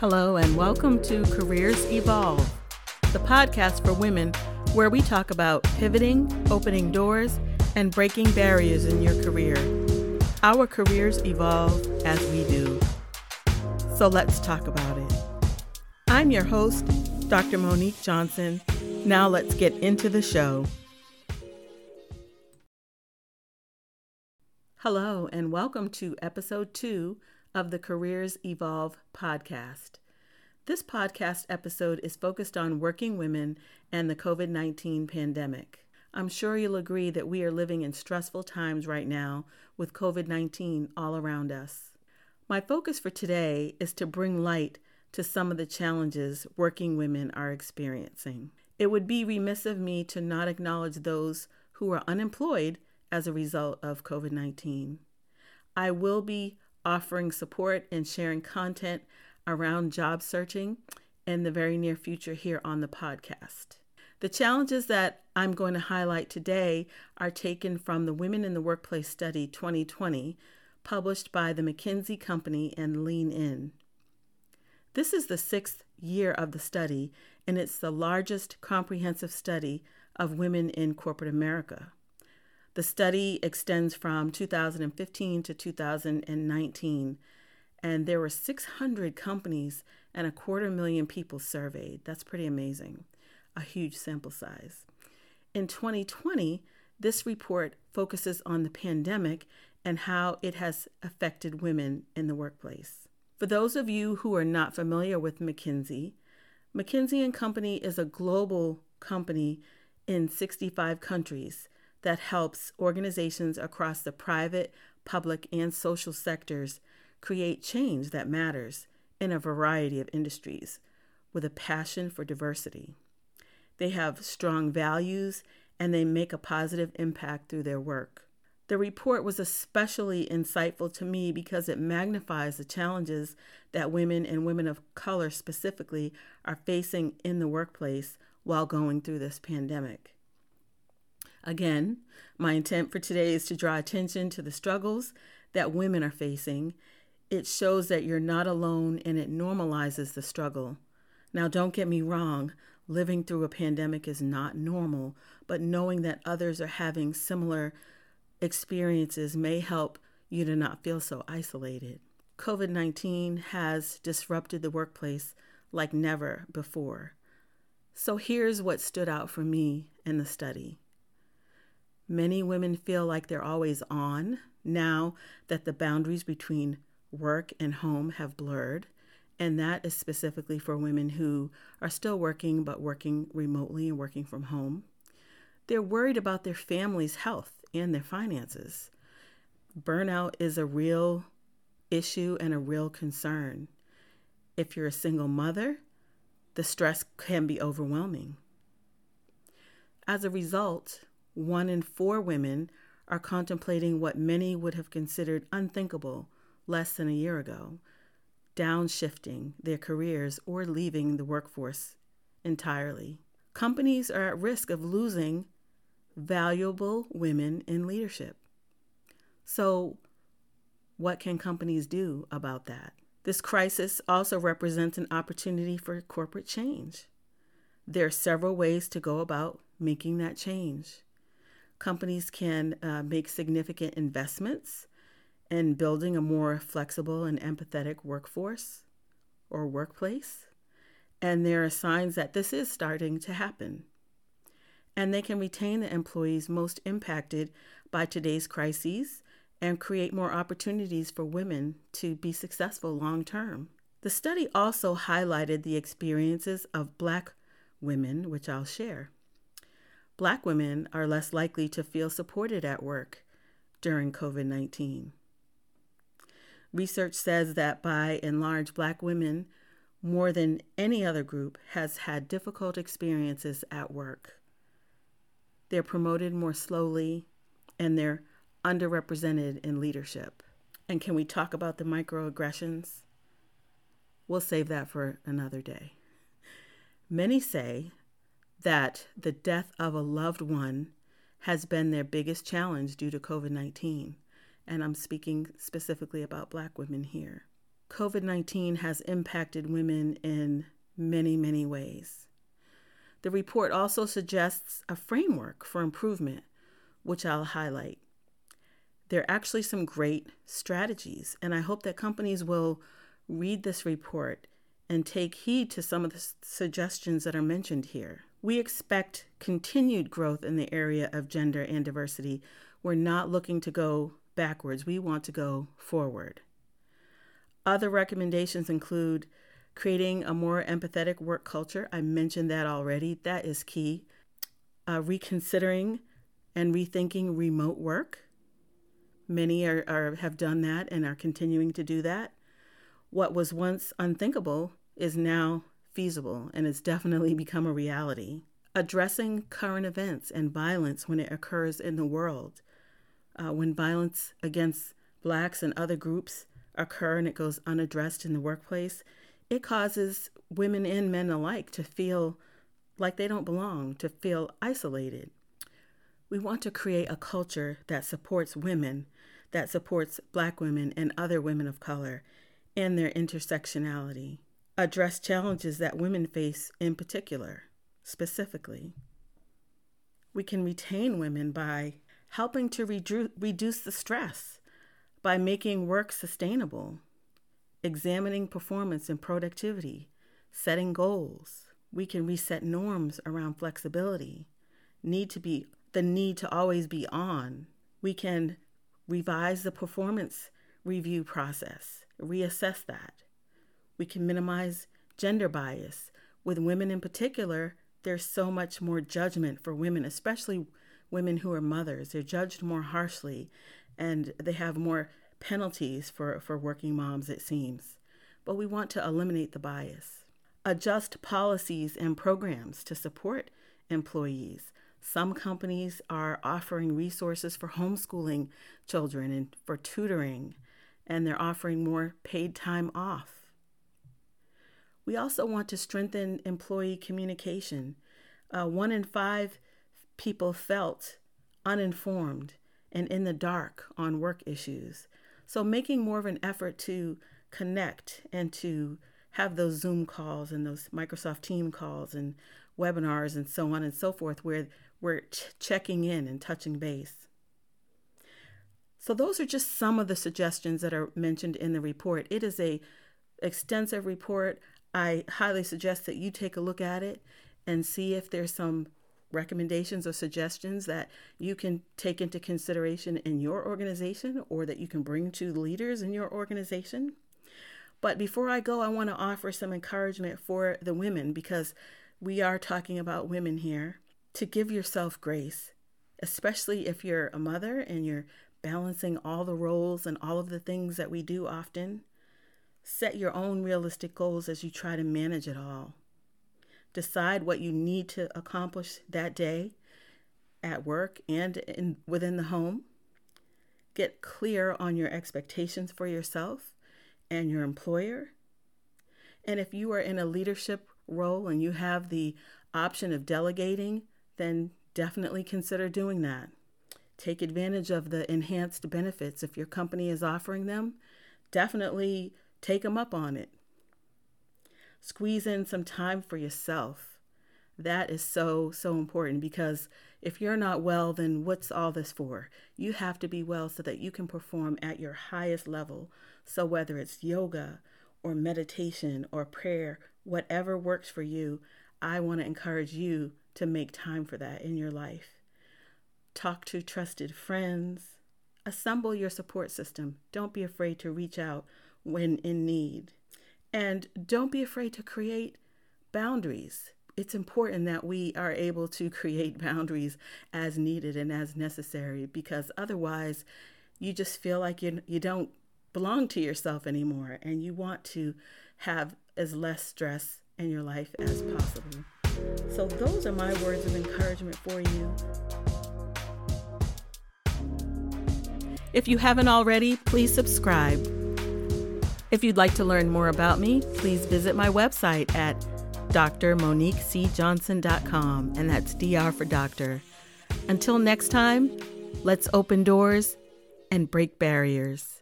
Hello, and welcome to Careers Evolve, the podcast for women where we talk about pivoting, opening doors, and breaking barriers in your career. Our careers evolve as we do. So let's talk about it. I'm your host, Dr. Monique Johnson. Now let's get into the show. Hello, and welcome to episode two of the Careers Evolve podcast. This podcast episode is focused on working women and the COVID 19 pandemic. I'm sure you'll agree that we are living in stressful times right now with COVID 19 all around us. My focus for today is to bring light to some of the challenges working women are experiencing. It would be remiss of me to not acknowledge those who are unemployed as a result of COVID 19. I will be offering support and sharing content around job searching in the very near future here on the podcast. The challenges that I'm going to highlight today are taken from the Women in the Workplace Study 2020, published by the McKinsey Company and Lean In. This is the sixth year of the study, and it's the largest comprehensive study of women in corporate America. The study extends from 2015 to 2019, and there were 600 companies and a quarter million people surveyed. That's pretty amazing, a huge sample size. In 2020, this report focuses on the pandemic and how it has affected women in the workplace. For those of you who are not familiar with McKinsey, McKinsey and Company is a global company in 65 countries that helps organizations across the private, public, and social sectors create change that matters in a variety of industries with a passion for diversity. They have strong values and they make a positive impact through their work. The report was especially insightful to me because it magnifies the challenges that women and women of color specifically are facing in the workplace while going through this pandemic. Again, my intent for today is to draw attention to the struggles that women are facing. It shows that you're not alone and it normalizes the struggle. Now, don't get me wrong, living through a pandemic is not normal, but knowing that others are having similar experiences may help you to not feel so isolated. COVID 19 has disrupted the workplace like never before. So here's what stood out for me in the study. Many women feel like they're always on now that the boundaries between work and home have blurred. And that is specifically for women who are still working but working remotely and working from home. They're worried about their family's health and their finances. Burnout is a real issue and a real concern. If you're a single mother, the stress can be overwhelming. As a result, one in four women are contemplating what many would have considered unthinkable less than a year ago downshifting their careers or leaving the workforce entirely. Companies are at risk of losing valuable women in leadership. So, what can companies do about that? This crisis also represents an opportunity for corporate change. There are several ways to go about making that change companies can uh, make significant investments in building a more flexible and empathetic workforce or workplace. And there are signs that this is starting to happen. And they can retain the employees most impacted by today's crises and create more opportunities for women to be successful long term. The study also highlighted the experiences of Black women, which I'll share. Black women are less likely to feel supported at work during COVID 19. Research says that by and large, Black women, more than any other group, has had difficult experiences at work. They're promoted more slowly and they're underrepresented in leadership. And can we talk about the microaggressions? We'll save that for another day. Many say that the death of a loved one has been their biggest challenge due to COVID 19. And I'm speaking specifically about Black women here. COVID 19 has impacted women in many, many ways. The report also suggests a framework for improvement, which I'll highlight. There are actually some great strategies, and I hope that companies will read this report and take heed to some of the suggestions that are mentioned here. We expect continued growth in the area of gender and diversity. We're not looking to go backwards, we want to go forward. Other recommendations include creating a more empathetic work culture. I mentioned that already, that is key. Uh, reconsidering and rethinking remote work. Many are, are, have done that and are continuing to do that. What was once unthinkable is now feasible and has definitely become a reality. Addressing current events and violence when it occurs in the world. Uh, when violence against blacks and other groups occur and it goes unaddressed in the workplace, it causes women and men alike to feel like they don't belong, to feel isolated. We want to create a culture that supports women, that supports black women and other women of color and their intersectionality address challenges that women face in particular, specifically. We can retain women by helping to redu- reduce the stress, by making work sustainable, examining performance and productivity, setting goals. We can reset norms around flexibility, need to be the need to always be on. We can revise the performance review process, reassess that we can minimize gender bias. With women in particular, there's so much more judgment for women, especially women who are mothers. They're judged more harshly and they have more penalties for, for working moms, it seems. But we want to eliminate the bias. Adjust policies and programs to support employees. Some companies are offering resources for homeschooling children and for tutoring, and they're offering more paid time off we also want to strengthen employee communication. Uh, one in five people felt uninformed and in the dark on work issues. So, making more of an effort to connect and to have those Zoom calls and those Microsoft Team calls and webinars and so on and so forth, where we're ch- checking in and touching base. So, those are just some of the suggestions that are mentioned in the report. It is a extensive report. I highly suggest that you take a look at it and see if there's some recommendations or suggestions that you can take into consideration in your organization or that you can bring to leaders in your organization. But before I go, I want to offer some encouragement for the women because we are talking about women here to give yourself grace, especially if you're a mother and you're balancing all the roles and all of the things that we do often. Set your own realistic goals as you try to manage it all. Decide what you need to accomplish that day at work and in, within the home. Get clear on your expectations for yourself and your employer. And if you are in a leadership role and you have the option of delegating, then definitely consider doing that. Take advantage of the enhanced benefits if your company is offering them. Definitely Take them up on it. Squeeze in some time for yourself. That is so, so important because if you're not well, then what's all this for? You have to be well so that you can perform at your highest level. So, whether it's yoga or meditation or prayer, whatever works for you, I want to encourage you to make time for that in your life. Talk to trusted friends. Assemble your support system. Don't be afraid to reach out when in need. And don't be afraid to create boundaries. It's important that we are able to create boundaries as needed and as necessary because otherwise you just feel like you, you don't belong to yourself anymore and you want to have as less stress in your life as possible. So, those are my words of encouragement for you. If you haven't already, please subscribe if you'd like to learn more about me, please visit my website at drmoniquecjohnson.com, and that's DR for doctor. Until next time, let's open doors and break barriers.